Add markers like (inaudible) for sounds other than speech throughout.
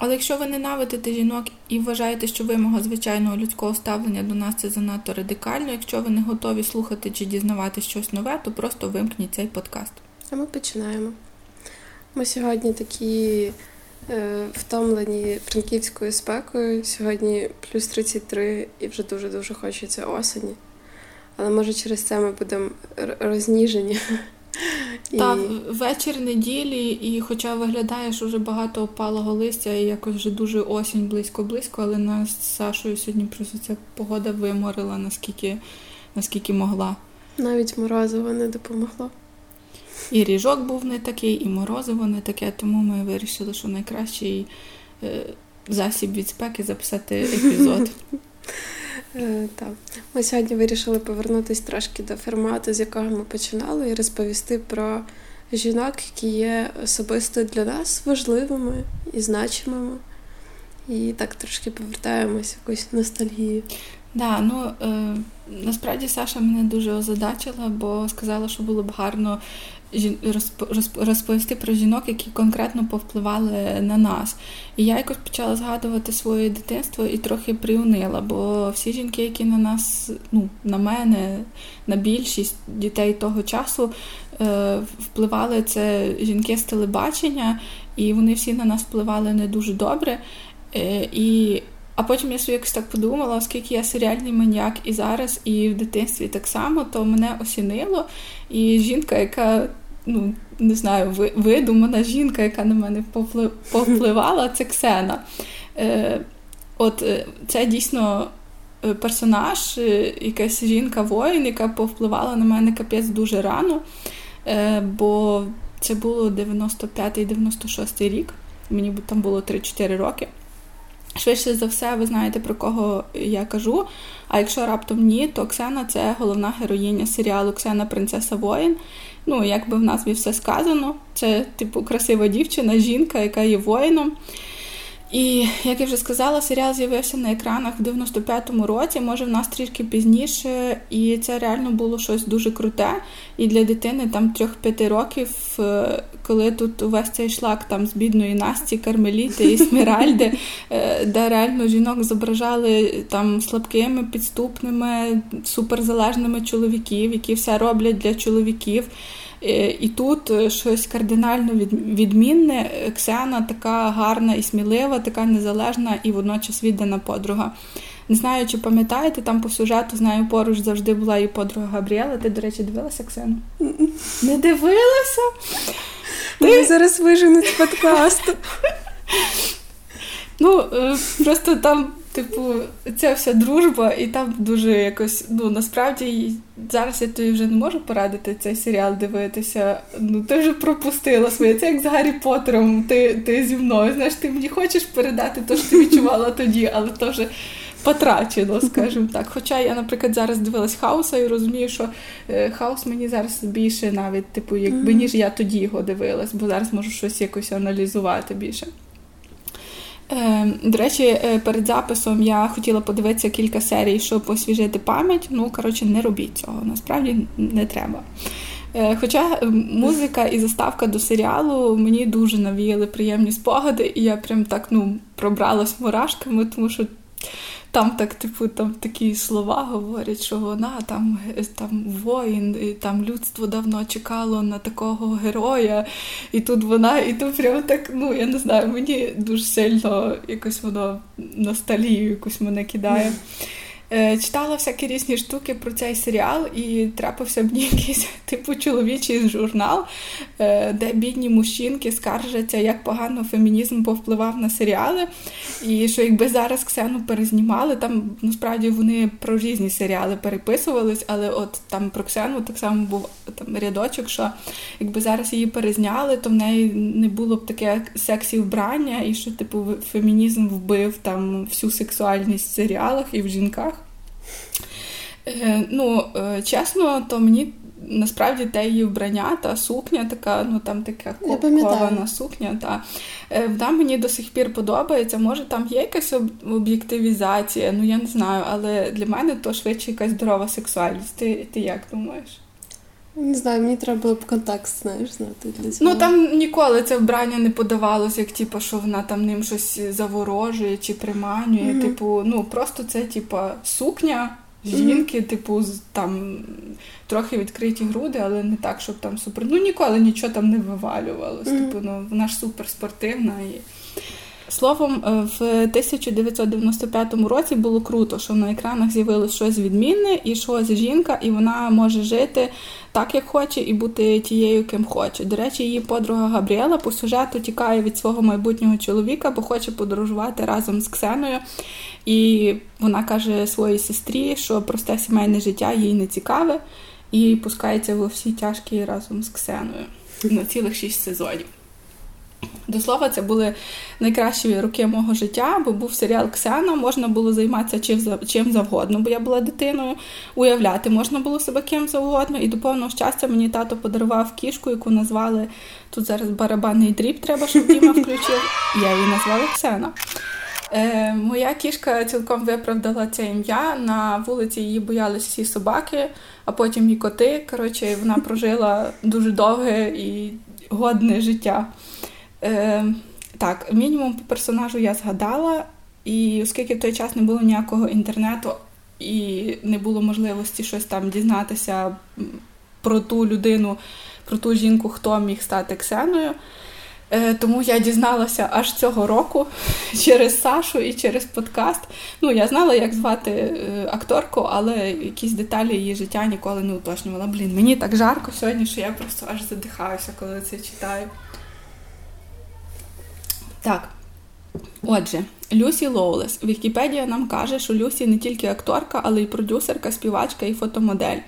Але якщо ви ненавидите жінок і вважаєте, що вимога звичайного людського ставлення до нас це занадто радикально, якщо ви не готові слухати чи дізнавати щось нове, то просто вимкніть цей подкаст. А ми починаємо. Ми сьогодні такі е, втомлені франківською спекою. Сьогодні плюс 33 і вже дуже-дуже хочеться осені. Але може через це ми будемо розніжені. Так, і... вечір неділі, і хоча виглядає, що вже багато опалого листя, і якось вже дуже осінь близько-близько, але нас з Сашою сьогодні просто ця погода виморила, наскільки наскільки могла. Навіть морозиво не допомогло. І ріжок був не такий, і морозиво не таке, тому ми вирішили, що найкращий е, засіб від спеки записати епізод. (laughs) Е, так. Ми сьогодні вирішили повернутися трошки до формату, з якого ми починали, і розповісти про жінок, які є особисто для нас важливими і значимими. І так трошки повертаємось в якусь ностальгію. Да, ну е, насправді Саша мене дуже озадачила, бо сказала, що було б гарно розповісти про жінок, які конкретно повпливали на нас. І я якось почала згадувати своє дитинство і трохи приунила, бо всі жінки, які на нас, ну, на мене, на більшість дітей того часу е, впливали, це жінки з телебачення, і вони всі на нас впливали не дуже добре. Е, і а потім я собі якось так подумала, оскільки я серіальний маніяк і зараз, і в дитинстві так само, то мене осінило. І жінка, яка ну не знаю, видумана жінка, яка на мене повпливала, це Ксена. Е, От е, це дійсно е, персонаж, е, якась жінка-воїн, яка повпливала на мене капець дуже рано. Е, Бо це було 95-96 рік. Мені там було 3-4 роки. Швидше за все, ви знаєте, про кого я кажу. А якщо раптом ні, то Оксана це головна героїня серіалу Ксена Принцеса Воїн. Ну, якби в назві все сказано, це типу красива дівчина, жінка, яка є воїном. І, як я вже сказала, серіал з'явився на екранах в 95-му році, може в нас трішки пізніше, і це реально було щось дуже круте. І для дитини там 3-5 років, е, коли тут увесь цей шлак там з бідної Насті, Кармеліти і Сміральди, (laughs) е, де реально жінок зображали там слабкими, підступними, суперзалежними чоловіків, які все роблять для чоловіків. Е, і тут е, щось кардинально відмінне. Ксена така гарна і смілива, така незалежна і водночас віддана подруга. Не знаю, чи пам'ятаєте, там по сюжету з нею поруч завжди була і подруга Габріела. Ти, до речі, дивилася Ксену? Не дивилася? Ти зараз виженуть з подкасту. (laughs) Ну, е, просто там Типу, ця вся дружба, і там дуже якось, ну насправді зараз я тобі вже не можу порадити цей серіал дивитися. Ну ти вже пропустила своє. Це як з Гаррі Поттером, ти ти зі мною. Знаєш, ти мені хочеш передати те, що ти відчувала тоді, але то вже потрачено, скажімо так. Хоча я, наприклад, зараз дивилась хауса і розумію, що е, хаус мені зараз більше навіть, типу, якби ніж я тоді його дивилась, бо зараз можу щось якось аналізувати більше. Е, до речі, е, перед записом я хотіла подивитися кілька серій, щоб освіжити пам'ять. Ну, коротше, не робіть цього, насправді не треба. Е, хоча музика і заставка до серіалу мені дуже навіяли приємні спогади, і я прям так ну, пробралась мурашками, тому що там так, типу, там такі слова говорять, що вона там е, там воїн, і там людство давно чекало на такого героя, і тут вона, і тут прям так, ну я не знаю, мені дуже сильно якось воно ностальгію якусь мене кидає. Е, читала всякі різні штуки про цей серіал, і трапився мені (laughs) якийсь типу чоловічий журнал, е, де бідні мужчинки скаржаться, як погано фемінізм повпливав на серіали. І що якби зараз Ксену перезнімали, там насправді вони про різні серіали переписувались, але от там про Ксену так само був там рядочок, що якби зараз її перезняли, то в неї не було б таке сексі вбрання, і що типу фемінізм вбив там всю сексуальність в серіалах і в жінках. Е, ну, е, чесно, то мені насправді те її вбрання, та сукня, така, ну там така кована сукня. Та, е, Вона мені до сих пір подобається. Може, там є якась об'єктивізація, ну я не знаю, але для мене то швидше якась здорова сексуальність. Ти, Ти як думаєш? Не знаю, мені треба було б контекст, знаєш, знати для цього. Ну там ніколи це вбрання не подавалося, як типу, що вона там ним щось заворожує чи приманює. Mm-hmm. Типу, ну просто це, типу, сукня жінки, mm-hmm. типу, там трохи відкриті груди, але не так, щоб там супер. Ну ніколи нічого там не вивалювалось. Mm-hmm. Типу, ну вона ж суперспортивна і. Словом, е, в 1995 році було круто, що на екранах з'явилось щось відмінне і щось жінка, і вона може жити так, як хоче, і бути тією, ким хоче. До речі, її подруга Габріела по сюжету тікає від свого майбутнього чоловіка, бо хоче подорожувати разом з Ксеною. І вона каже своїй сестрі, що просте сімейне життя їй не цікаве, і пускається во всі тяжкі разом з Ксеною на цілих шість сезонів. До слова, це були найкращі роки мого життя, бо був серіал Ксена, можна було займатися чим завгодно, бо я була дитиною. Уявляти можна було себе ким завгодно. І до повного щастя мені тато подарував кішку, яку назвали тут зараз барабанний дріб, треба, щоб Діма включив. Я її назвала Ксена. Е, Моя кішка цілком виправдала це ім'я. На вулиці її боялись всі собаки, а потім і коти. Коротше, вона прожила дуже довге і годне життя. Е, Так, мінімум по персонажу я згадала, і оскільки в той час не було ніякого інтернету і не було можливості щось там дізнатися про ту людину, про ту жінку, хто міг стати Ксеною. Е, тому я дізналася аж цього року (laughs) через Сашу і через подкаст. Ну, я знала, як звати е, акторку, але якісь деталі її життя ніколи не уточнювала. Блін, мені так жарко сьогодні, що я просто аж задихаюся, коли це читаю. Так. Отже, Люсі Лоулес. Вікіпедія нам каже, що Люсі не тільки акторка, але й продюсерка, співачка і фотомодель.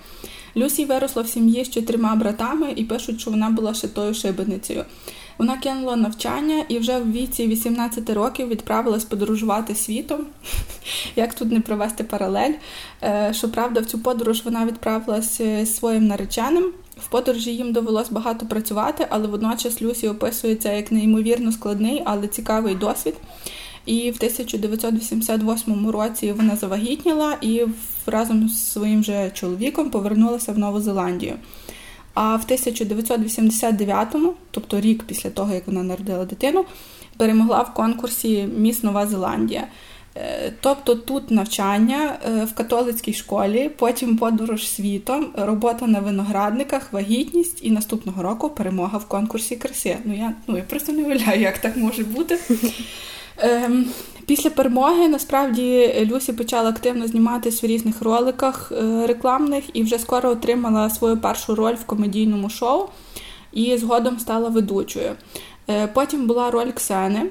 Люсі виросла в сім'ї з чотирма братами і пишуть, що вона була шитою шибеницею. Вона кинула навчання і вже в віці 18 років відправилась подорожувати світом. (laughs) Як тут не провести паралель? Е, щоправда, в цю подорож вона відправилася своїм нареченим. В подорожі їм довелось багато працювати, але водночас Люсі описується як неймовірно складний, але цікавий досвід. І в 1988 році вона завагітніла і разом з своїм же чоловіком повернулася в Нову Зеландію. А в 1989-му, тобто рік після того, як вона народила дитину, перемогла в конкурсі Міс Нова Зеландія. Е, тобто тут навчання е, в католицькій школі, потім подорож світом, робота на виноградниках, вагітність і наступного року перемога в конкурсі краси. Ну я ну я просто не уявляю, як так може бути. (laughs) Ем, Після перемоги насправді Люсі почала активно зніматися в різних роликах е, рекламних і вже скоро отримала свою першу роль в комедійному шоу і згодом стала ведучою. Потім була роль Ксени.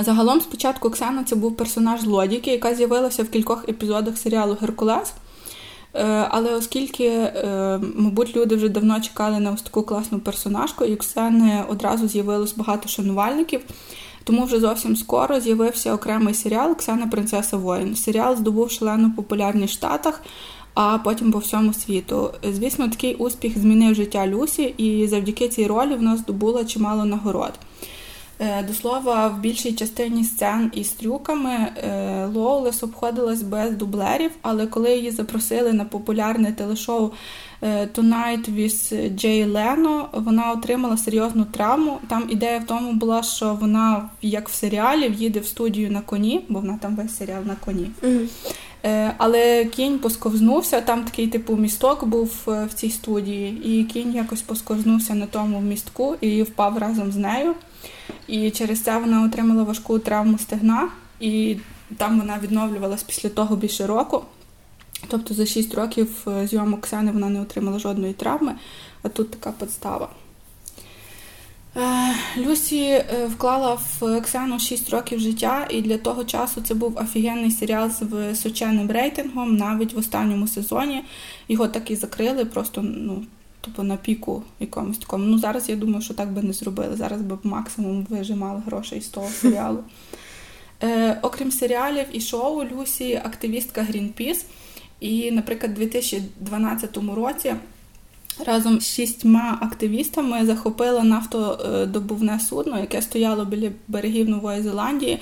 Загалом, спочатку Ксена це був персонаж злодійки, яка з'явилася в кількох епізодах серіалу Геркулес. Е, але оскільки, мабуть, люди вже давно чекали на ось таку класну персонажку, і у Ксени одразу з'явилось багато шанувальників. Тому вже зовсім скоро з'явився окремий серіал Ксена Принцеса Воїн. Серіал здобув шалену популярність в Штатах, а потім по всьому світу. Звісно, такий успіх змінив життя Люсі, і завдяки цій ролі вона здобула чимало нагород. Е, до слова, в більшій частині сцен із трюками е, Лоулес обходилась без дублерів, але коли її запросили на популярне телешоу е, Tonight with Jay Leno, вона отримала серйозну травму. Там ідея в тому була, що вона, як в серіалі, в'їде в студію на коні, бо вона там весь серіал на коні. Mm-hmm. Але кінь посковзнувся, там такий типу місток був в цій студії, і кінь якось посковзнувся на тому містку і впав разом з нею. І через це вона отримала важку травму стегна. І Там вона відновлювалась після того більше року. Тобто за 6 років е, зйомок Ксени вона не отримала жодної травми, а тут така підстава. Е, Люсі е, вклала в Ксену 6 років життя, і для того часу це був офігенний серіал з височенним рейтингом, навіть в останньому сезоні. Його так і закрили, просто ну, типу, на піку якомусь такому. Ну, зараз я думаю, що так би не зробили. Зараз би максимум вижимали грошей з того серіалу. (laughs) Е, Окрім серіалів і шоу, Люсі активістка Greenpeace. І, наприклад, у 2012 році разом з шістьма активістами захопила нафтодобувне судно, яке стояло біля берегів Нової Зеландії.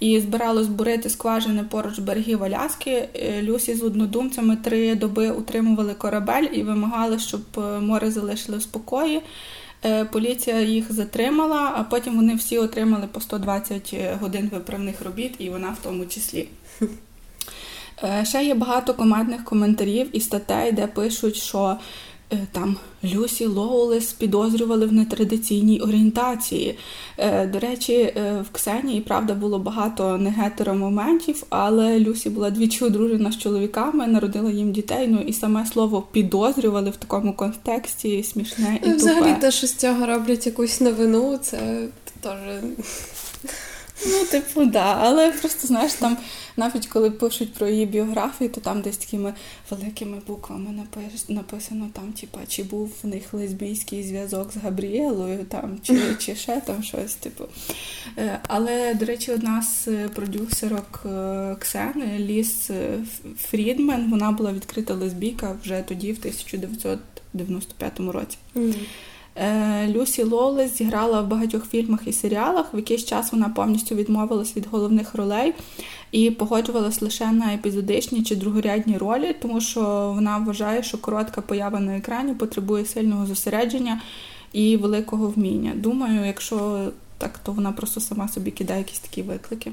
І збиралось бурити скважини поруч берегів Аляски. Е, Люсі з однодумцями три доби утримували корабель і вимагали, щоб е, море залишили в спокої. Е, поліція їх затримала, а потім вони всі отримали по 120 годин виправних робіт, і вона в тому числі. (laughs) Ще є багато командних коментарів і статей, де пишуть, що там Люсі Лоулес підозрювали в нетрадиційній орієнтації. Е, до речі, е, в Ксенії, правда, було багато негетеромоментів, але Люсі була двічі одружена з чоловіками, народила їм дітей. Ну і саме слово підозрювали в такому контексті смішне і тупе. Взагалі, те, що з цього роблять якусь новину, це теж. Ну, типу, да, але просто знаєш, там навіть коли пишуть про її біографію, то там десь такими великими буквами написано там, типа, чи був в них лесбійський зв'язок з Габріелою, там, чи чи ще там щось, типу. Е, але, до речі, одна з продюсерок е, Ксени, Ліс Фрідмен, вона була відкрита лесбійка вже тоді, в 1995 році. Mm-hmm. Е, Люсі Лоулес зіграла в багатьох фільмах і серіалах. В якийсь час вона повністю відмовилась від головних ролей і погоджувалась лише на епізодичні чи другорядні ролі, тому що вона вважає, що коротка поява на екрані потребує сильного зосередження і великого вміння. Думаю, якщо так, то вона просто сама собі кидає якісь такі виклики.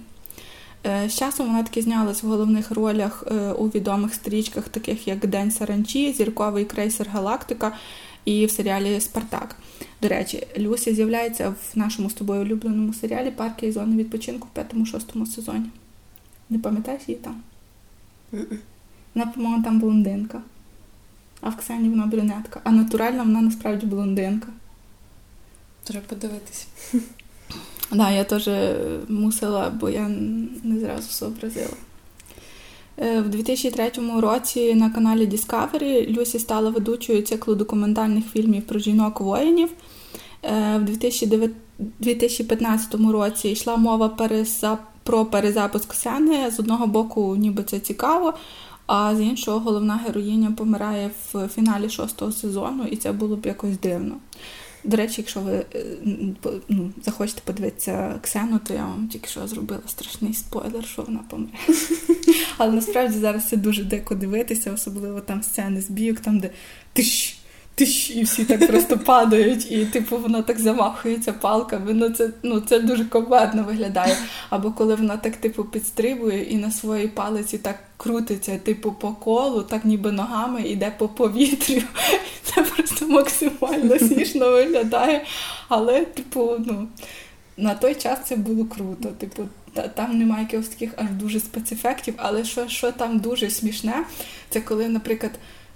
Е, з часом вона таки знялась в головних ролях е, у відомих стрічках, таких як День Саранчі, Зірковий крейсер Галактика і в серіалі Спартак. До речі, Люся з'являється в нашому з тобою улюбленому серіалі Парки і зони відпочинку в п'ятому-шостому сезоні. Не пам'ятаєш її там? Вона, по-моєму, там блондинка. А в Ксені вона брюнетка. А натуральна вона насправді блондинка. Треба подивитись. Так, (laughs) да, я теж мусила, бо я не зразу зобразила. Е, в 2003 році на каналі Discovery Люсі стала ведучою циклу документальних фільмів про жінок-воїнів. Е, в 2015 році йшла мова про перезапуск Ксени. З одного боку, ніби це цікаво, а з іншого головна героїня помирає в фіналі шостого сезону, і це було б якось дивно. До речі, якщо ви е, ну, захочете подивитися Ксену, то я вам тільки що зробила страшний спойлер, що вона помре. (laughs) Але насправді зараз це дуже дико дивитися, особливо там сцени з бійок, там, де тиш, тиш, і всі так просто падають, і типу вона так замахується палками. Ну це ну, це дуже комедно виглядає. Або коли вона так типу підстрибує і на своїй палиці так крутиться, типу, по колу, так ніби ногами йде по повітрю. (laughs) Це просто максимально смішно виглядає. Але, типу, ну, на той час це було круто. Типу, там немає якихось таких аж дуже спецефектів, але що що там дуже смішне, це коли, наприклад,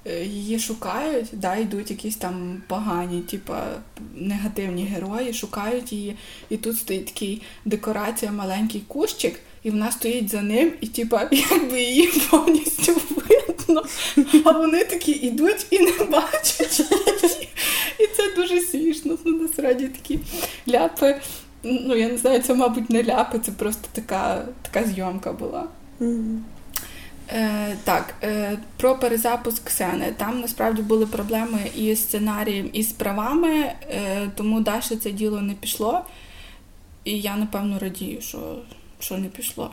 її шукають, да, йдуть якісь там погані, типа негативні герої, шукають її, і тут стоїть такий декорація, маленький кущик, і вона стоїть за ним, і типа (laughs) якби її повністю видно. А вони такі йдуть і не бачать. І це дуже смішно. Ну, насправді такі ляпи. Ну, я не знаю, це, мабуть, не ляпи, це просто така така зйомка була. Е, Так, е, про перезапуск Ксени. Там насправді були проблеми і з сценарієм, і з правами, е, тому далі це діло не пішло. І я, напевно, радію, що, що не пішло.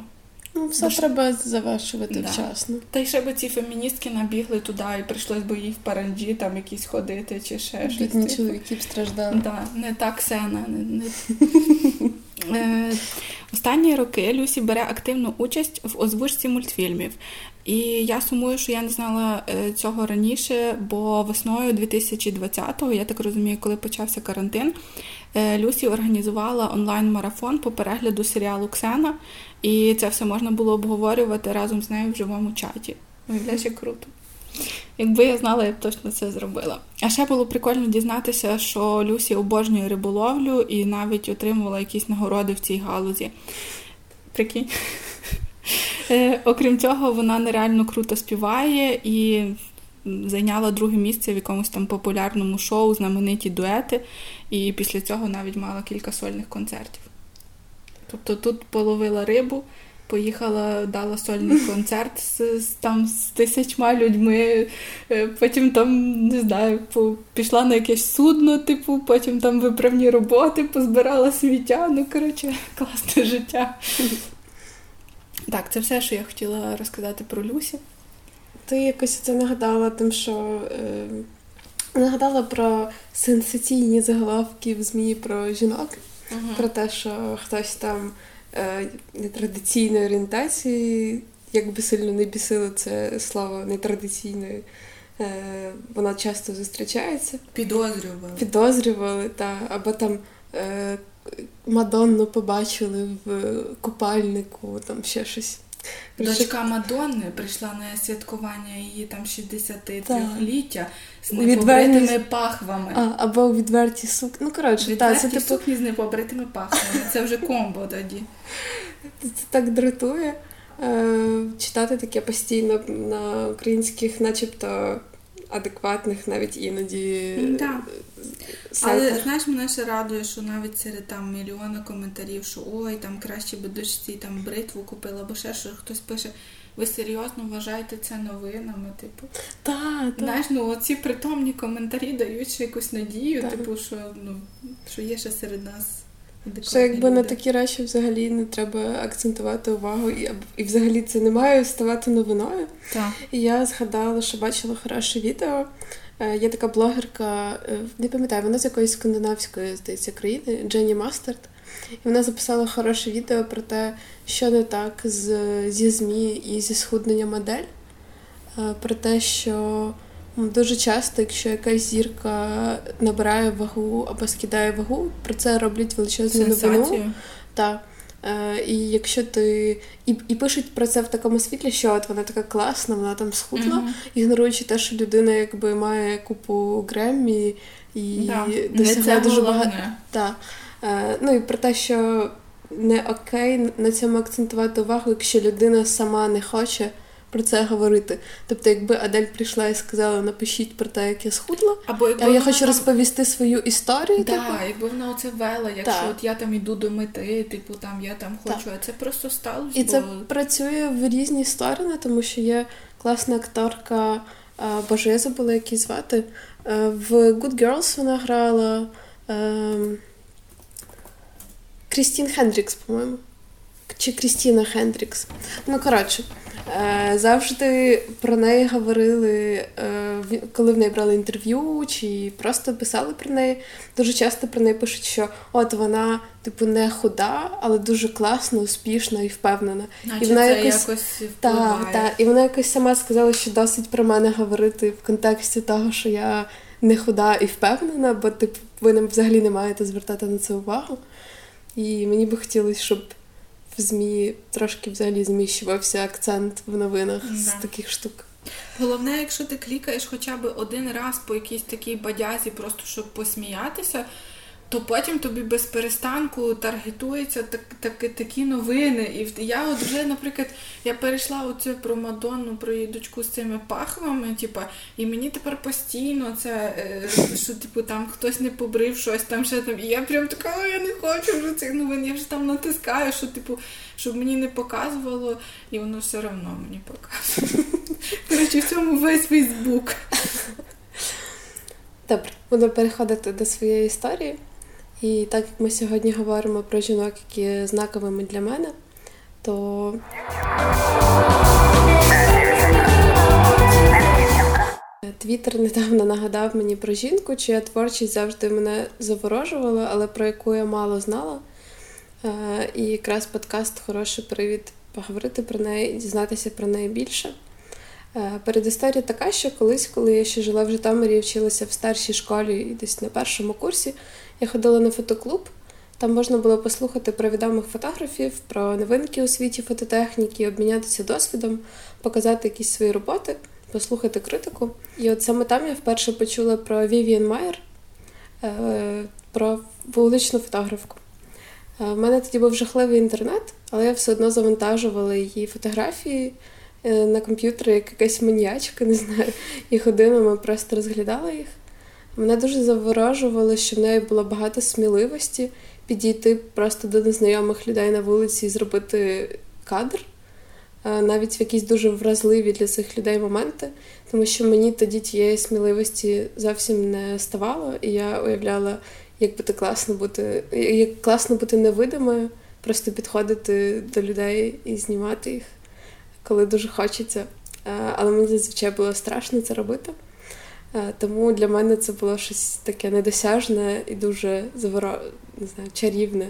Ну, все Бо треба завершувати да. вчасно. Та й ще б ці феміністки набігли туди, і прийшлось би їй в паранджі там якісь ходити чи ще щось. Бідні типу. чоловіки б страждали. Да, Не так сена. Не, не... Е, останні роки Люсі бере активну участь в озвучці мультфільмів. І я сумую, що я не знала е, цього раніше, бо весною 2020-го, я так розумію, коли почався карантин, е, Люсі організувала онлайн-марафон по перегляду серіалу Ксена, і це все можна було обговорювати разом з нею в живому чаті. Виявляєш, як круто. Якби я знала, я б точно це зробила. А ще було прикольно дізнатися, що Люсі обожнює риболовлю і навіть отримувала якісь нагороди в цій галузі. Прикинь. Е, окрім цього, вона нереально круто співає і зайняла друге місце в якомусь там популярному шоу, знамениті дуети, і після цього навіть мала кілька сольних концертів. Тобто тут половила рибу, поїхала, дала сольний (laughs) концерт з, з там з тисячма людьми, е, потім там, не знаю, пішла на якесь судно, типу, потім там виправні роботи, позбирала сміття. Ну, коротше, (laughs) класне життя. (laughs) Так, це все, що я хотіла розказати про Люсі. Ти якось це нагадала тим, що е, нагадала про сенсаційні заголовки в ЗМІ про жінок, uh-huh. про те, що хтось там нетрадиційної орієнтації, як би сильно не бісило це слово нетрадиційної, е, вона часто зустрічається. Підозрювали. Підозрювали, так, або там. Е, Мадонну побачили в купальнику, там ще щось. Дочка Мадонни прийшла на святкування її там 63-ліття з непобритими Відверні... пахвами. А, Або відверті сукні. Ну, коротше, відверті та, це типу... сукні з непобритими пахвами. Це вже комбо тоді. Це так дратує. Е, читати таке постійно на українських, начебто адекватних, навіть іноді. Да. Але знаєш, мене ще радує, що навіть серед там мільйона коментарів, що ой, там краще би дочці там бритву купила, або ще що хтось пише. Ви серйозно вважаєте це новинами? Типу, так, знаєш, ну оці притомні коментарі дають ще якусь надію, так. типу, що ну що є ще серед нас. Що якби люди. на такі речі взагалі не треба акцентувати увагу, і і взагалі це не має ставати новиною. Так. І я згадала, що бачила хороше відео. Е, є така блогерка, е, не пам'ятаю, вона з якоїсь скандинавської здається країни Дженні Мастерд. І вона записала хороше відео про те, що не так з, зі ЗМІ і зі схудненням модель. Е, про те, що дуже часто, якщо якась зірка набирає вагу або скидає вагу, про це роблять величезну новину. Так. Е, і якщо ти і і пишуть про це в такому світлі, що от вона така класна, вона там схудла, mm-hmm. ігноруючи те, що людина якби має купу Греммі і да. досягає дуже багато. Так. Е, ну і про те, що не окей на цьому акцентувати увагу, якщо людина сама не хоче про це говорити. Тобто, якби Адель прийшла і сказала, напишіть про те, як я схудла, або якби а я хочу там... розповісти свою історію. Так, типу. якби вона оце вела, якщо так. от я там іду до мети, типу там я там хочу, так. а це просто сталося. І бо... це працює в різні сторони, тому що є класна акторка. Боже, я забула, як її звати. В Good Girls вона грала ем, Крістін Хендрікс, по-моєму. Чи Крістіна Хендрікс. Ну, коротше, завжди про неї говорили, е, коли в неї брали інтерв'ю, чи просто писали про неї. Дуже часто про неї пишуть, що от вона, типу, не худа, але дуже класна, успішна і впевнена. Наче і вона це якось, якось та, та, і вона якось сама сказала, що досить про мене говорити в контексті того, що я не худа і впевнена, бо типу, ви взагалі не маєте звертати на це увагу. І мені би хотілося, щоб в ЗМІ трошки взагалі зміщувався акцент в новинах да. з таких штук. Головне, якщо ти клікаєш хоча б один раз по якійсь такій бадязі, просто щоб посміятися, то потім тобі без перестанку таргетуються так, так, такі новини. І я от вже, наприклад, я перейшла оцю про Мадонну, про її дочку з цими пахвами, типа, і мені тепер постійно це, е, що типу там хтось не побрив щось там ще там. І я прям така, я не хочу вже цих новин. Я вже там натискаю, що типу, щоб мені не показувало, і воно все одно мені показує. Коротше, в цьому весь Фейсбук. Добре, буду переходити до своєї історії. І так як ми сьогодні говоримо про жінок, які знаковими для мене, то Твіттер недавно нагадав мені про жінку, чия творчість завжди мене заворожувала, але про яку я мало знала. Е, і якраз подкаст хороший привід поговорити про неї дізнатися про неї більше. Е, передісторія така, що колись, коли я ще жила в Житомирі і вчилася в старшій школі і десь на першому курсі, Я ходила на фотоклуб. Там можна було послухати про відомих фотографів, про новинки у світі фототехніки, обмінятися досвідом, показати якісь свої роботи, послухати критику. І от саме там я вперше почула про Вівіан Майер, е, про вуличну фотографку. У е, мене тоді був жахливий інтернет, але я все одно завантажувала її фотографії е, на комп'ютері, як якась маніячка, не знаю, і годинами просто розглядала їх. Мене дуже заворожувало, що в неї було багато сміливості підійти просто до незнайомих людей на вулиці і зробити кадр, навіть в якісь дуже вразливі для цих людей моменти, тому що мені тоді тієї сміливості зовсім не ставало, і я уявляла, як буде класно бути, як класно бути невидимою, просто підходити до людей і знімати їх, коли дуже хочеться. Але мені зазвичай було страшно це робити. Тому для мене це було щось таке недосяжне і дуже заворо... не знаю, чарівне.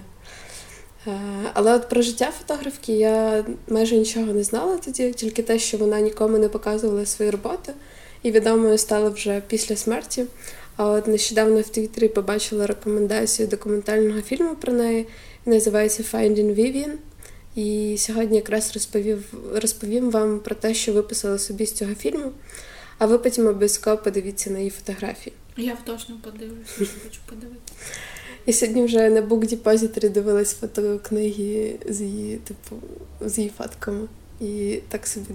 Але от про життя фотографки я майже нічого не знала тоді, тільки те, що вона нікому не показувала свої роботи, і відомою стала вже після смерті. А от нещодавно в Твіттері побачила рекомендацію документального фільму про неї, називається Finding Vivian. І сьогодні якраз розповів, розповім вам про те, що виписала собі з цього фільму. А ви потім обов'язково подивіться на її фотографії. Я точно подивлюся, хочу подивитися. І сьогодні вже на Book Depository дивилась фотокниги з її, типу, з її фотками. І так собі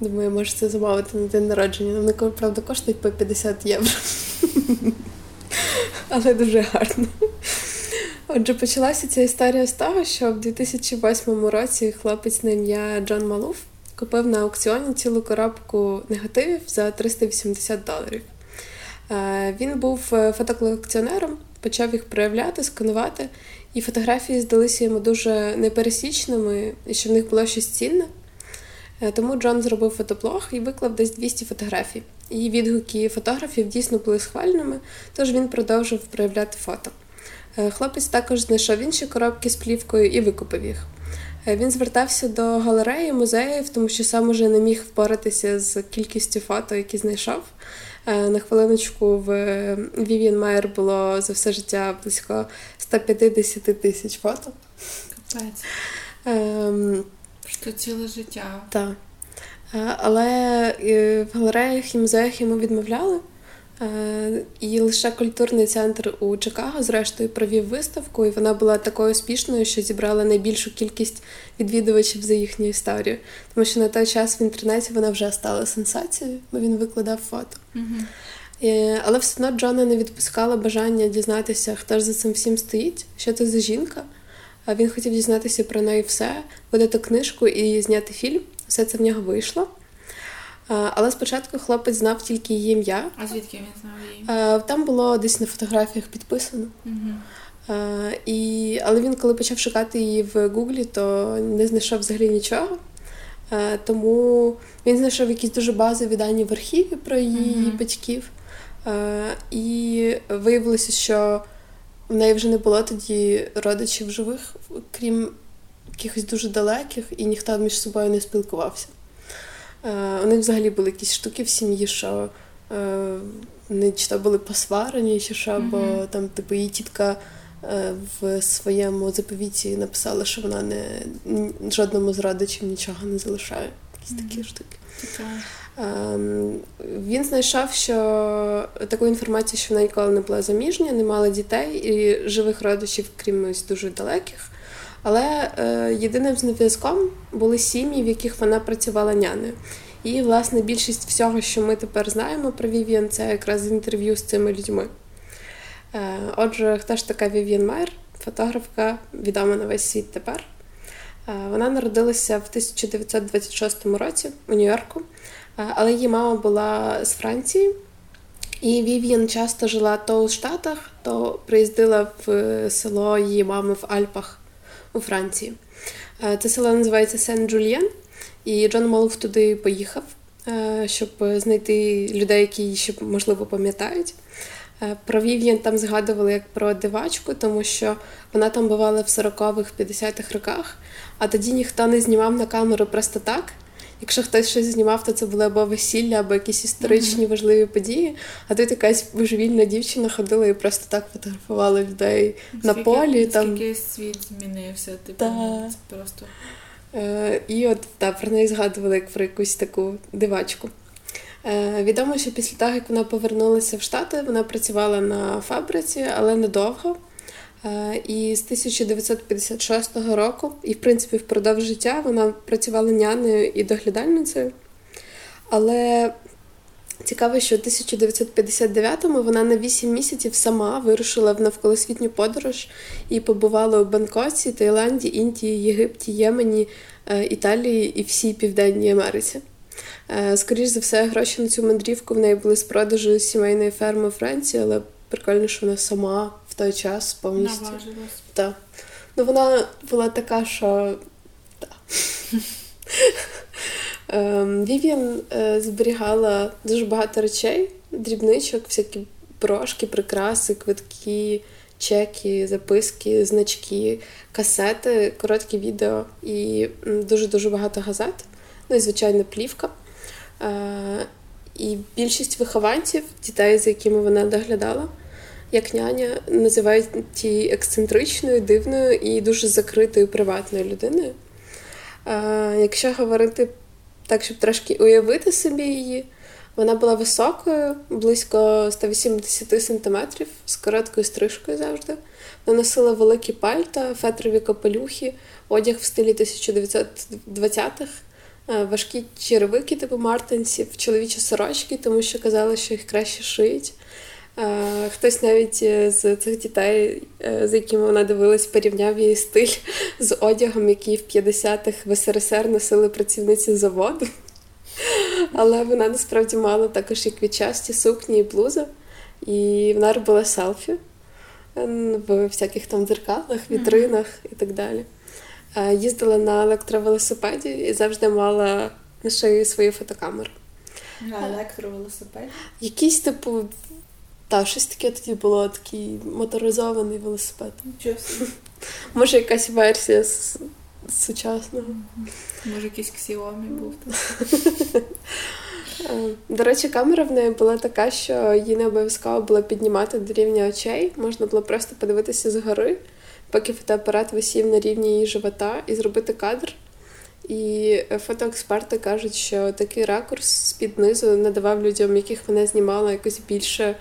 думаю, може це замовити на день народження. Вони, правда, коштують по 50 євро. (laughs) Але дуже гарно. Отже, почалася ця історія з того, що в 2008 році хлопець на ім'я Джон Малуф купив на аукціоні цілу коробку негативів за 380 доларів. Е, він був е, фотоколекціонером, почав їх проявляти, сканувати, і фотографії здалися йому дуже непересічними, і що в них було щось цінне. Е, тому Джон зробив фотоблог і виклав десь 200 фотографій. І відгуки фотографів дійсно були схвальними, тож він продовжив проявляти фото. Хлопець також знайшов інші коробки з плівкою і викупив їх. Е, він звертався до галереї, музеїв, тому що сам уже не міг впоратися з кількістю фото, які знайшов. Е, на хвилиночку в Вівіан Майер було за все життя близько 150 тисяч фото. Капець. Ем, Що ціле життя. Так. Е, але в галереях і музеях йому відмовляли. Е, і лише культурний центр у Чикаго, зрештою, провів виставку, і вона була такою успішною, що зібрала найбільшу кількість відвідувачів за їхню історію. Тому що на той час в інтернеті вона вже стала сенсацією, бо він викладав фото. Mm-hmm. Але все одно Джона не відпускала бажання дізнатися, хто ж за цим всім стоїть, що це за жінка. А він хотів дізнатися про неї все, видати книжку і зняти фільм. Все це в нього вийшло. Але спочатку хлопець знав тільки її ім'я. А звідки він знав її? Там було десь на фотографіях підписано. Угу. І, Але він, коли почав шукати її в Гуглі, то не знайшов взагалі нічого. Тому він знайшов якісь дуже базові дані в архіві про її угу. батьків. І виявилося, що в неї вже не було тоді родичів живих, крім якихось дуже далеких, і ніхто між собою не спілкувався. Е, у них взагалі були якісь штуки в сім'ї, що е, вони чи то були посварені, чи що, mm-hmm. бо там, типу, її тітка е, в своєму заповіті написала, що вона не жодному з родичів нічого не залишає. Якісь mm-hmm. такі штуки. Ем, він знайшов, що таку інформацію, що вона ніколи не була заміжня, не мала дітей і живих родичів, крім ось дуже далеких. Але е, єдиним зв'язком були сім'ї, в яких вона працювала няною. І, власне, більшість всього, що ми тепер знаємо про Вів'ян, це якраз інтерв'ю з цими людьми. Е, Отже, хто ж така Вів'ян Майер, фотографка, відома на весь світ тепер. Е, вона народилася в 1926 році у Нью-Йорку, е, але її мама була з Франції. І Вів'ян часто жила то у Штатах, то приїздила в село її мами в Альпах у Франції. Е, це село називається Сен-Джульєн, і Джон Малуф туди поїхав, е, щоб знайти людей, які її ще можливо пам'ятають. Е, про Вів'ян там згадували як про дивачку, тому що вона там бувала в 40-х, 50-х роках, а тоді ніхто не знімав на камеру просто так. Якщо хтось щось знімав, то це були або весілля, або якісь історичні mm-hmm. важливі події. А тут якась божевільна дівчина ходила і просто так фотографувала людей скільки, на полі. Там... Скільки світ змінився, типу, це просто. Е, І от та, про неї згадували як про якусь таку дивачку. Е, Відомо, що після того, як вона повернулася в Штати, вона працювала на фабриці, але недовго. Е, і з 1956 року, і, в принципі, впродовж життя вона працювала нянею і доглядальницею. Але цікаво, що у 1959-му вона на 8 місяців сама вирушила в навколосвітню подорож і побувала у Бангкоці, Таїланді, Індії, Єгипті, Ємені, е, Італії і всій Південній Америці. Е, Скоріше за все, гроші на цю мандрівку в неї були з продажу сімейної ферми у Франції, але прикольно, що вона сама в той час повністю. Наважилась. Так. Ну вона була така, що. (laughs) Ем, Вів'ян е, зберігала дуже багато речей, дрібничок, всякі брошки, прикраси, квитки, чеки, записки, значки, касети, короткі відео і дуже-дуже багато газет. Ну і звичайно, плівка. Е, і більшість вихованців, дітей, за якими вона доглядала, як няня, називають її ексцентричною, дивною і дуже закритою приватною людиною. Е, якщо говорити так, щоб трошки уявити собі її, вона була високою, близько 180 сантиметрів, з короткою стрижкою завжди. Вона носила великі пальта, фетрові капелюхи, одяг в стилі 1920-х. Е, важкі черевики, типу мартинсів, чоловічі сорочки, тому що казали, що їх краще шиють. Е, хтось навіть е, з цих дітей, з якими вона дивилась, порівняв її стиль з одягом, який в 50-х в СРСР носили працівниці заводу. Але вона насправді мала також і квітчасті сукні і блуза. І вона робила селфі в всяких там дзеркалах, вітринах і так далі. Е, їздила на електровелосипеді і завжди мала на шиї свою фотокамеру. На електровелосипеді? Якийсь типу. Та, щось таке тоді було такий моторизований велосипед. Нічого (laughs) Може, якась версія з, сучасного. Може, якийсь Xiaomi був. Е, до речі, камера в неї була така, що її не обов'язково було піднімати до рівня очей. Можна було просто подивитися згори поки фотоапарат висів на рівні її живота, і зробити кадр. І фотоексперти кажуть, що такий ракурс з-під низу надавав людям, яких вона знімала, якось більше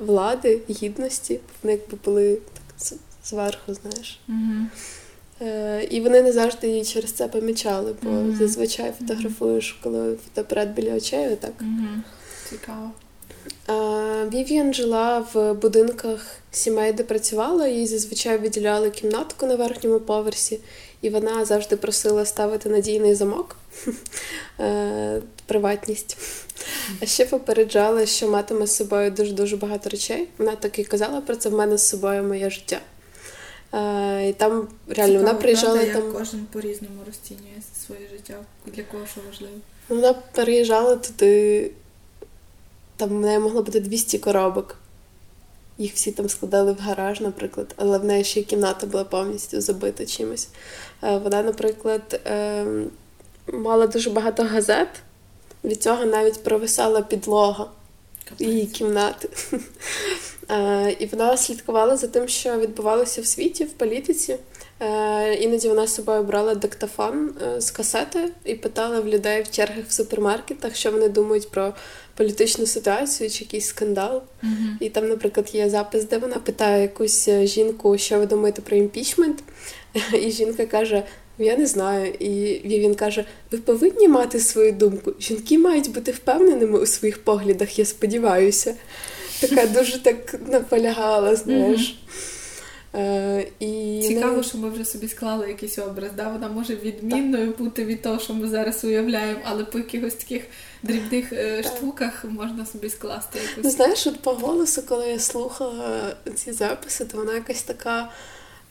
влади, гідності. Вони якби були так зверху, знаєш. Mm-hmm. Е, І вони не завжди її через це помічали, бо mm-hmm. зазвичай фотографуєш, коли фотоапарат біля очей. Mm-hmm. Цікаво. Вів'ян жила в будинках сімей, де працювала, їй зазвичай виділяли кімнатку на верхньому поверсі, і вона завжди просила ставити надійний замок, приватність. А ще попереджала, що матиме з собою дуже-дуже багато речей. Вона так і казала про це в мене з собою моє життя. Uh, і там реально Цікаво, вона приїжджала правда, там. Як кожен по-різному розцінює своє життя, для кого що важливо. Вона переїжджала туди там в неї могло бути 200 коробок. Їх всі там складали в гараж, наприклад, але в неї ще й кімната була повністю забита чимось. Е, вона, наприклад, ем, мала дуже багато газет, від цього навіть провисала підлога її кімнати. (laughs) Е, і вона слідкувала за тим, що відбувалося в світі, в політиці. Е, іноді вона з собою брала диктофон з касети і питала в людей в чергах в супермаркетах, що вони думають про політичну ситуацію чи якийсь скандал. Uh-huh. І там, наприклад, є запис, де вона питає якусь е, жінку, що ви думаєте про імпічмент. (laughs) І жінка каже: Я не знаю. І він каже: Ви повинні мати свою думку. Жінки мають бути впевненими у своїх поглядах, я сподіваюся. Така дуже так наполягала, знаєш. Е, і Цікаво, не... що ми вже собі склали якийсь образ. Да? Вона може відмінною так. бути від того, що ми зараз уявляємо, але по якихось таких дрібних е, штуках можна собі скласти якусь. Ну, знаєш, от по голосу, коли я слухала ці записи, то вона якась така.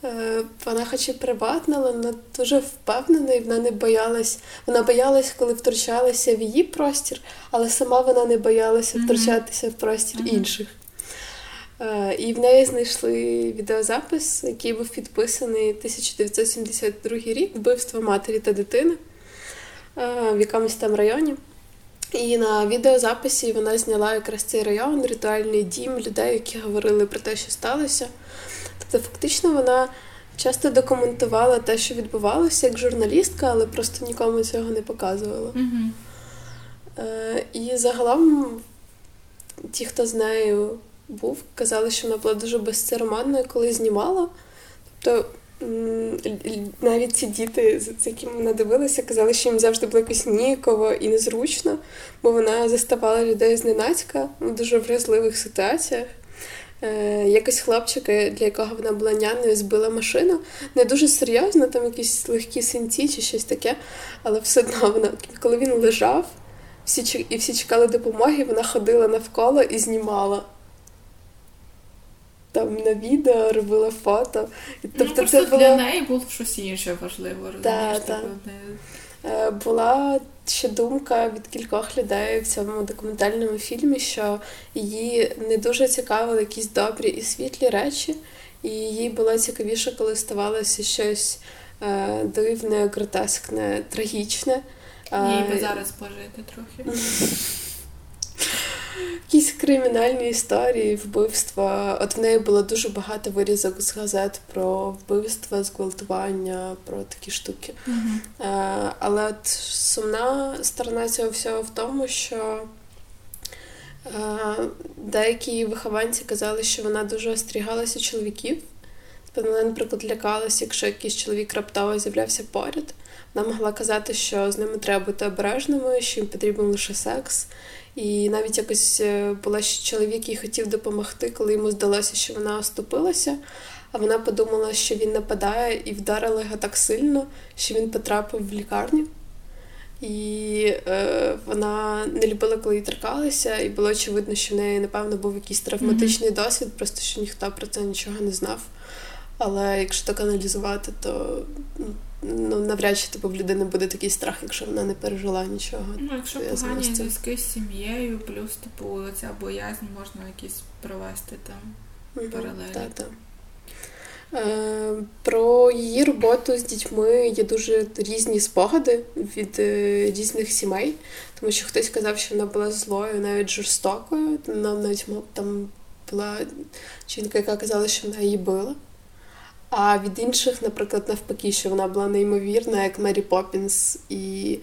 Е, вона хоч і приватна, але вона дуже впевнена, і вона не боялась. Вона боялась, коли втручалася в її простір, але сама вона не боялася втручатися в простір mm-hmm. інших. Е, і в неї знайшли відеозапис, який був підписаний 1972 рік вбивство матері та дитини. в якомусь там районі. І на відеозаписі вона зняла якраз цей район, ритуальний дім людей, які говорили про те, що сталося. Тобто, фактично, вона часто документувала те, що відбувалося як журналістка, але просто нікому цього не показувала. Е, І загалом ті, хто з нею був, казали, що вона була дуже безцеремонною, коли знімала. Тобто навіть ці діти, з якими вона дивилася, казали, що їм завжди було якось ніяково і незручно, бо вона заставала людей зненацька в дуже вразливих ситуаціях. Е, Якось хлопчика, для якого вона була няною, збила машину. Не дуже серйозно, там якісь легкі синці чи щось таке, але все одно вона, коли він лежав, всі і всі чекали допомоги, вона ходила навколо і знімала там на відео, робила фото. Ну, тобто ну, це було... Для неї було щось інше важливо, розумієш? Так, так. Була ще думка від кількох людей в цьому документальному фільмі, що її не дуже цікавили якісь добрі і світлі речі, і їй було цікавіше, коли ставалося щось е, дивне, гротескне, трагічне. Їй би зараз пожити трохи. (laughs) якісь кримінальні історії, вбивства. От в неї було дуже багато вирізок з газет про вбивства, зґвалтування, про такі штуки. А, але от сумна сторона цього всього в тому, що а, деякі вихованці казали, що вона дуже остерігалася чоловіків. Тобто вона, наприклад, лякалася, якщо якийсь чоловік раптово з'являвся поряд. Вона могла казати, що з ними треба бути обережними, що їм потрібен лише секс. І навіть якось е, була ще чоловік, який хотів допомогти, коли йому здалося, що вона оступилася. А вона подумала, що він нападає, і вдарила його так сильно, що він потрапив в лікарню. І е, вона не любила, коли її торкалися, і було очевидно, що в неї, напевно, був якийсь травматичний mm-hmm. досвід, просто що ніхто про це нічого не знав. Але якщо так аналізувати, то ну, навряд чи типу, в людини буде такий страх, якщо вона не пережила нічого. Ну, якщо погані зв'язки з сім'єю, плюс типу ця боязнь можна якісь провести там угу, паралелі. Так, так. Е, про її роботу з дітьми є дуже різні спогади від е, різних сімей, тому що хтось казав, що вона була злою, навіть жорстокою. Нам навіть там була жінка, яка казала, що вона її била. А від інших, наприклад, навпаки, що вона була неймовірна, як Мері Поппінс, і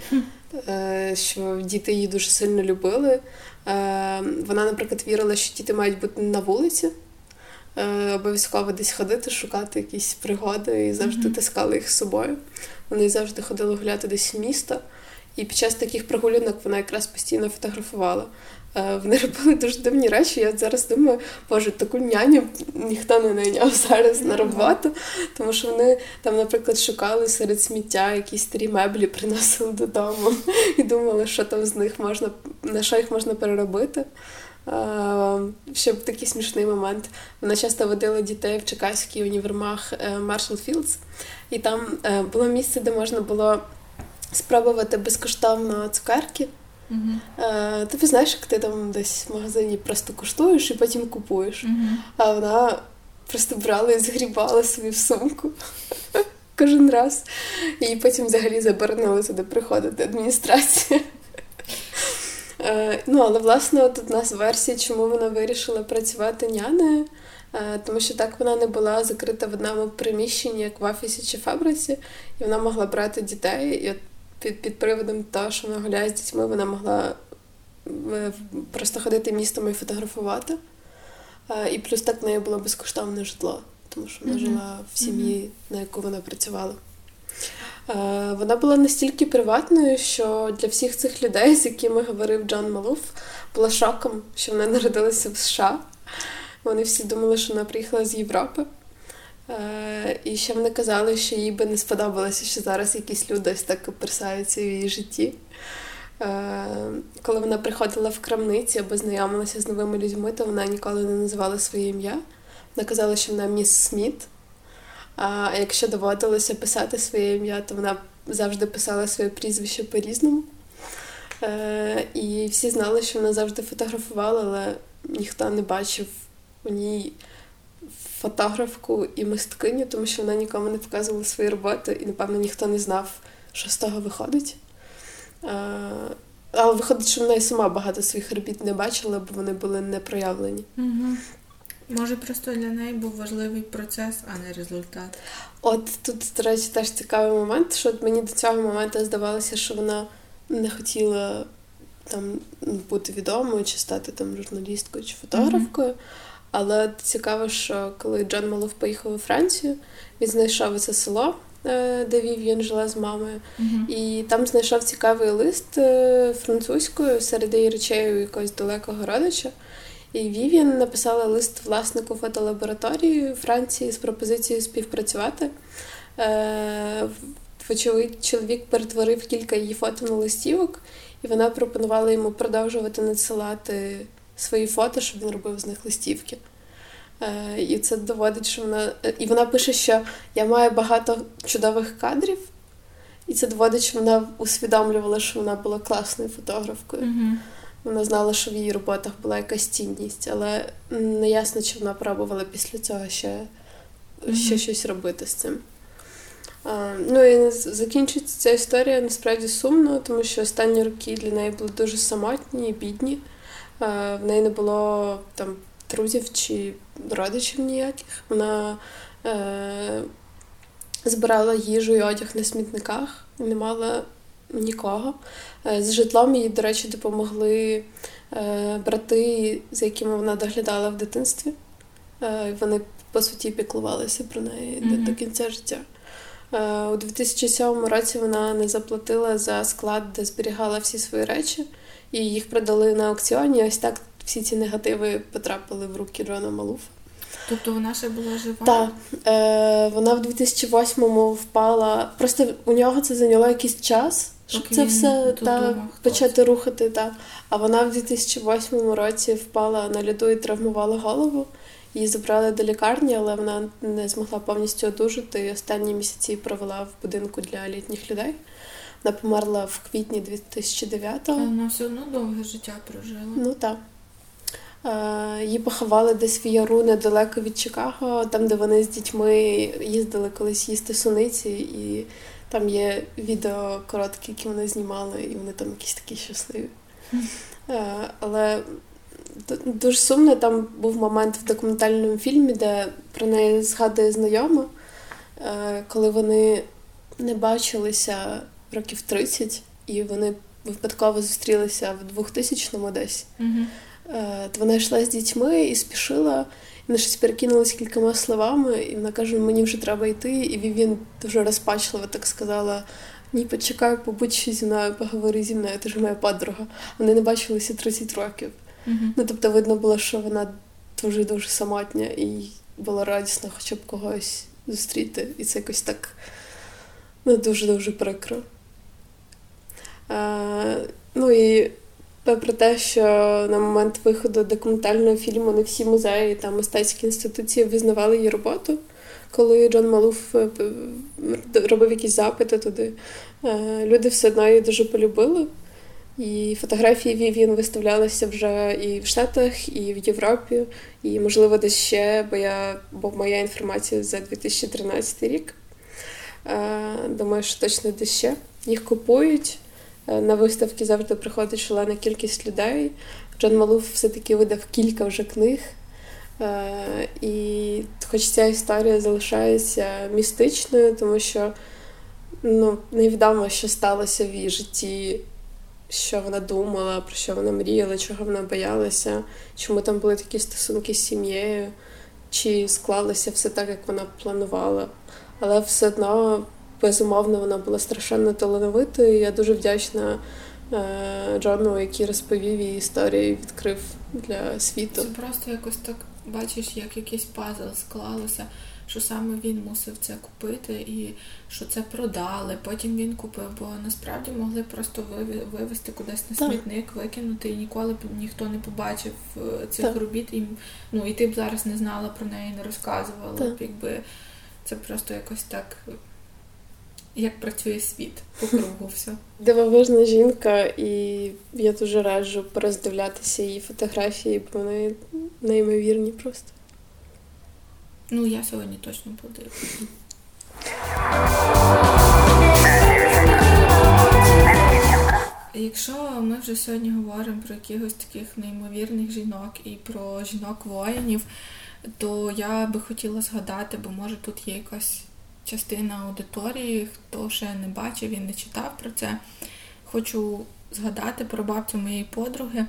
е, що діти її дуже сильно любили. Е, Вона, наприклад, вірила, що діти мають бути на вулиці, е, обов'язково десь ходити, шукати якісь пригоди і завжди mm-hmm. таскали їх з собою. Вони завжди ходили гуляти десь в місто. І під час таких прогулянок вона якраз постійно фотографувала. Е, вони робили дуже дивні речі. Я зараз думаю, боже, таку няню ніхто не найняв (laughs) зараз на роботу, тому що вони там, наприклад, шукали серед сміття якісь старі меблі, (laughs) приносили додому і думали, що там з них можна, на що їх можна переробити. Е, ще такий смішний момент. Вона часто водила дітей в Чекаський універмаг Маршал Філдс, і там е, було місце, де можна було спробувати безкоштовно цукерки. Uh-huh. Ти знаєш, як ти там десь в магазині просто куштуєш і потім купуєш. Uh-huh. А вона просто брала і згрібала собі в сумку (laughs) кожен раз. І потім взагалі заборонили туди приходити адміністрація. Е, ну, але власне тут у нас версія, чому вона вирішила працювати няною, е, тому що так вона не була закрита в одному приміщенні, як в офісі чи фабриці, і вона могла брати дітей. І от під під приводом того, що вона гуляє з дітьми, вона могла е, просто ходити містом і фотографувати. І плюс так в неї було безкоштовне житло, тому що вона mm-hmm. жила в сім'ї, mm-hmm. на яку вона працювала. Вона була настільки приватною, що для всіх цих людей, з якими говорив Джон Малуф, була шоком, що вона народилася в США. Вони всі думали, що вона приїхала з Європи. Е, і ще вони казали, що їй би не сподобалося, що зараз якісь люди ось так персаються в її житті. Е, коли вона приходила в крамниці або знайомилася з новими людьми, то вона ніколи не називала своє ім'я. Вона казала, що вона міс Сміт. А якщо доводилося писати своє ім'я, то вона завжди писала своє прізвище по-різному. Е, і всі знали, що вона завжди фотографувала, але ніхто не бачив у ній фотографку і мисткиню, тому що вона нікому не показувала свої роботи, і, напевно, ніхто не знав, що з того виходить. Але виходить, що вона і сама багато своїх робіт не бачила, бо вони були не проявлені. Угу. Може, просто для неї був важливий процес, а не результат. От тут, до речі, теж цікавий момент, що мені до цього моменту здавалося, що вона не хотіла там бути відомою чи стати там журналісткою чи фотографкою. Mm-hmm. Але цікаво, що коли Джон Малов поїхав у Францію, він знайшов це село, е, де Вів'ян жила з мамою, mm-hmm. і там знайшов цікавий лист е, французькою серед її речей у якогось далекого родича. І Вів'ян написала лист власнику фотолабораторії Франції з пропозицією співпрацювати. Е, вочевидь, чоловік перетворив кілька її фото на листівок, і вона пропонувала йому продовжувати надсилати свої фото, щоб він робив з них листівки. Е, і це доводить, що вона. І вона пише, що я маю багато чудових кадрів, і це доводить, що вона усвідомлювала, що вона була класною фотографкою. Mm-hmm. Вона знала, що в її роботах була якась цінність, але не ясно, чи вона пробувала після цього ще, mm-hmm. ще щось робити з цим. А, Ну і закінчується ця історія насправді сумно, тому що останні роки для неї були дуже самотні і бідні. А, В неї не було там друзів чи родичів ніяких. Вона е, збирала їжу і одяг на смітниках не мала нікого. Е, з житлом їй, до речі, допомогли е, брати, за якими вона доглядала в дитинстві. Е, вони, по суті, піклувалися про неї mm-hmm. до, до кінця життя. У 2007 році вона не заплатила за склад, де зберігала всі свої речі, і їх продали на аукціоні. Ось так всі ці негативи потрапили в руки Джона Малуфа. Тобто вона ще була жива? Так. Е, Вона в 2008-му впала. Просто у нього це зайняло якийсь час щоб Поки це все та, почати рухати. Та. А вона в 2008 році впала на льоду і травмувала голову. Її забрали до лікарні, але вона не змогла повністю одужати. І останні місяці провела в будинку для літніх людей. Вона померла в квітні 2009-го. Вона все одно довге життя прожила. Ну так. Її поховали десь в яру недалеко від Чикаго, там, де вони з дітьми їздили колись їсти суниці. і там є відео короткі, які вони знімали, і вони там якісь такі щасливі. (laughs) Е, але дуже сумно, там був момент в документальному фільмі, де про неї згадує знайома, е, коли вони не бачилися років 30, і вони випадково зустрілися в 2000-му десь. Mm-hmm. Вона йшла з дітьми і спішила. Вони щось перекинулися кількома словами, і вона каже, мені вже треба йти. І він дуже розпачливо так сказала: Ні, почекай, побудь ще зі мною, поговори зі мною, ти ж моя подруга. Вони не бачилися 30 років. Uh-huh. Ну, тобто, видно було, що вона дуже-дуже самотня і було радісно хоча б когось зустріти. І це якось так ну, дуже-дуже прикро. А, Ну і Попри те, що на момент виходу документального фільму не всі музеї та мистецькі інституції визнавали її роботу. Коли Джон Малуф е, робив якісь запити туди, е, люди все одно її дуже полюбили. І фотографії Вівін виставлялися вже і в Штатах, і в Європі, і, можливо, десь ще, бо я бо моя інформація за 2013 рік. Е, думаю, що точно десь ще їх купують. Е, на виставки завжди приходить шалена кількість людей. Джон Малуф все-таки видав кілька вже книг. Е, і хоч ця історія залишається містичною, тому що ну, невідомо, що сталося в її житті, що вона думала, про що вона мріяла, чого вона боялася, чому там були такі стосунки з сім'єю, чи склалося все так, як вона планувала. Але все одно безумовно, вона була страшенно талановитою. Я дуже вдячна е, Джону, який розповів її історію і відкрив для світу. Це просто якось так бачиш, як якийсь пазл склалося. Що саме він мусив це купити, і що це продали. Потім він купив, бо насправді могли просто вивезти кудись на так. смітник, викинути, і ніколи б ніхто не побачив е, цих так. робіт. І ну і ти б зараз не знала про неї, не розказувала. Так. Якби це просто якось так як працює світ по кругу (laughs) все. Дивовижна жінка, і я дуже раджу пороздивлятися її фотографії, бо вони неймовірні просто. Ну, я сьогодні точно подивлюся. якщо ми вже сьогодні говоримо про якихось таких неймовірних жінок і про жінок-воїнів, то я би хотіла згадати, бо може тут є якась частина аудиторії, хто ще не бачив і не читав про це. Хочу згадати про бабцю моєї подруги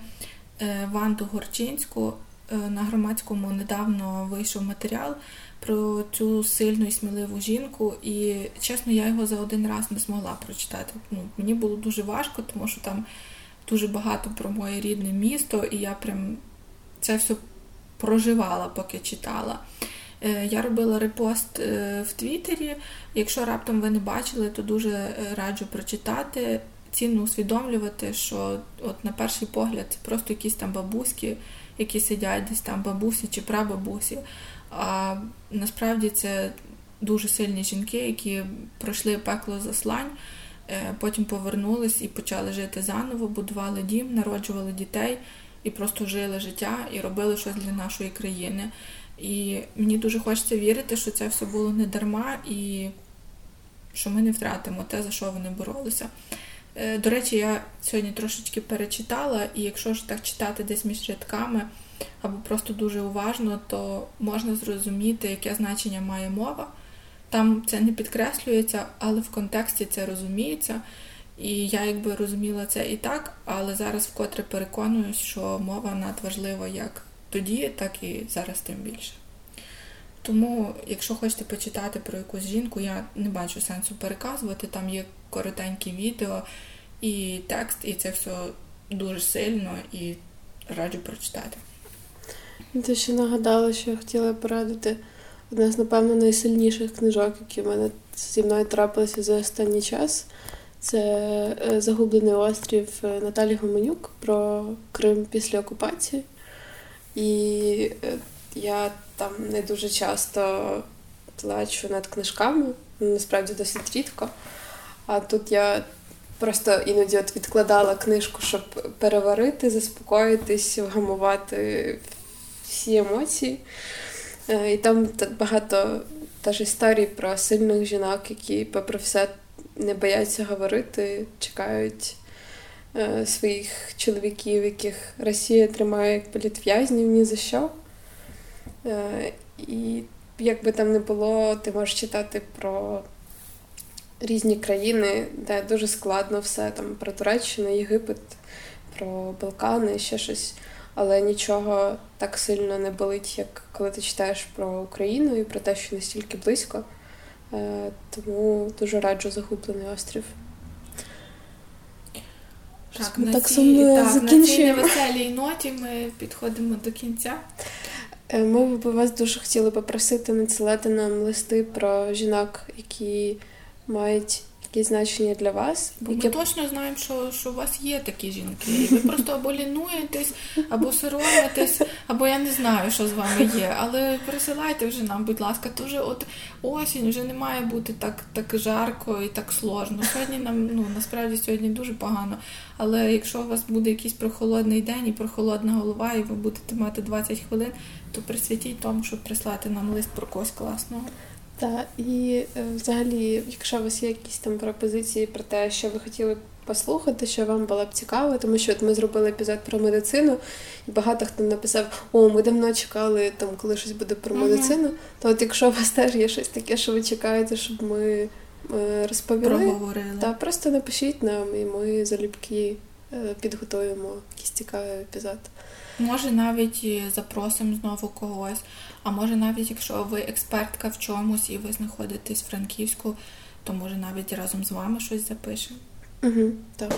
е, Ванду Горчинську. Е, на громадському недавно вийшов матеріал про цю сильну і сміливу жінку, і чесно, я його за один раз не змогла прочитати. Ну, Мені було дуже важко, тому що там дуже багато про моє рідне місто, і я прям це все проживала, поки читала. Е, я робила репост е, в Твіттері. Якщо раптом ви не бачили, то дуже раджу прочитати. Цінно усвідомлювати, що от на перший погляд це просто якісь там бабуськи, які сидять десь там бабусі чи прабабусі. А насправді це дуже сильні жінки, які пройшли пекло заслань, е, потім повернулись і почали жити заново, будували дім, народжували дітей і просто жили життя і робили щось для нашої країни. І мені дуже хочеться вірити, що це все було не дарма і що ми не втратимо те, за що вони боролися. Е, до речі, я сьогодні трошечки перечитала, і якщо ж так читати десь між рядками або просто дуже уважно, то можна зрозуміти, яке значення має мова. Там це не підкреслюється, але в контексті це розуміється. І я якби розуміла це і так, але зараз вкотре переконуюсь, що мова надважлива як тоді, так і зараз тим більше. Тому, якщо хочете почитати про якусь жінку, я не бачу сенсу переказувати. Там є коротенькі відео і текст, і це все дуже сильно і раджу прочитати. Ти ще нагадала, що я хотіла порадити одна з, напевно, найсильніших книжок, які в мене зі мною трапилися за останній час. Це е, Загублений острів Наталі Гуменюк про Крим після окупації. І е, я там не дуже часто плачу над книжками, насправді досить рідко. А тут я просто іноді от відкладала книжку, щоб переварити, заспокоїтись, вгамувати всі емоції. Е, і там багато теж історій про сильних жінок, які, попри все, не бояться говорити, чекають своїх чоловіків, яких Росія тримає як політв'язнів ні за що. Е, і як би там не було, ти можеш читати про різні країни, де дуже складно все там про Туреччину, Єгипет, про Балкани, ще щось. Але нічого так сильно не болить, як коли ти читаєш про Україну і про те, що настільки близько. Е, тому дуже раджу загублений острів. Так, ми так цій, так, закінчуємо. На цій невеселій ноті ми підходимо до кінця. Е, ми б вас дуже хотіли попросити надсилати нам листи про жінок, які мають якісь значення для вас. Бо ми точно знаємо, що що у вас є такі жінки. І ви просто або лінуєтесь, або соромитесь, або я не знаю, що з вами є. Але присилайте вже нам, будь ласка, то вже от осінь вже не має бути так так жарко і так сложно. Сьогодні нам ну насправді сьогодні дуже погано. Але якщо у вас буде якийсь прохолодний день і прохолодна голова, і ви будете мати 20 хвилин, то присвятіть тому, щоб прислати нам лист про когось класного. Так, і е, взагалі, якщо у вас є якісь там пропозиції про те, що ви хотіли послухати, що вам було б цікаво, тому що от ми зробили епізод про медицину, і багато хто написав, о, ми давно чекали, там, коли щось буде про медицину. То от якщо у вас теж є щось таке, що ви чекаєте, щоб ми е, розповіли, Проговорили. та просто напишіть нам, і ми залюбки е, підготуємо якийсь цікавий епізод. Може, навіть запросимо знову когось. А може навіть якщо ви експертка в чомусь і ви знаходитесь в Франківську, то може навіть разом з вами щось запишемо. Угу, Так,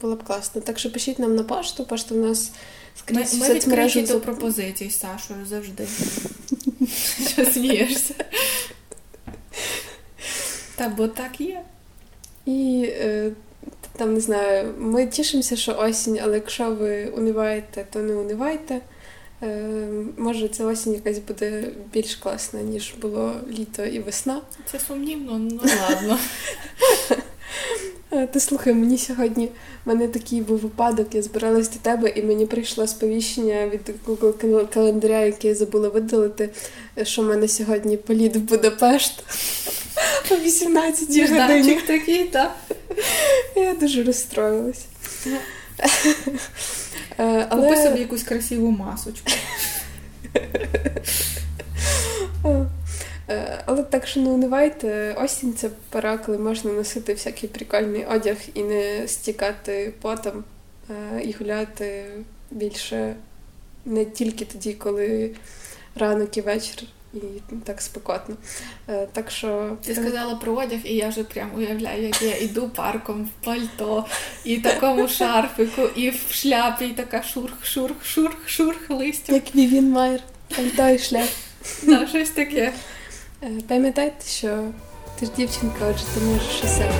було б класно. Так що пишіть нам на пошту, пошту в нас скрізь Ми, ми відкриті до пропозицій з Сашою завжди. (laughs) Що смієшся? Та бо так є. І е, там не знаю, ми тішимося, що осінь, але якщо ви униваєте, то не унивайте. Е, може, ця осінь якась буде більш класна, ніж було літо і весна. Це сумнівно, ну ладно. Е, ти слухай, мені сьогодні в мене такий був випадок, я збиралась до тебе, і мені прийшло сповіщення від Google календаря, який я забула видалити, що в мене сьогодні політ в Будапешт о 18 годині. такий, так? Я дуже розстроїлась. Е, але... Купи собі якусь красиву масочку. Е, але так що не унивайте, осінь це пора, коли можна носити всякий прикольний одяг і не стікати потом, е, і гуляти більше не тільки тоді, коли ранок і вечір. І так спекотно. Е, так що Ти сказала про одяг, і я вже прям уявляю, як я йду парком в пальто, і такому шарфику, і в шляпі, і така шурх, шурх, шурх, шурх листя. Як Вівін Майер, пальто і шляп. Так, щось таке. Пам'ятайте, що ти ж дівчинка, отже ти можеш усе.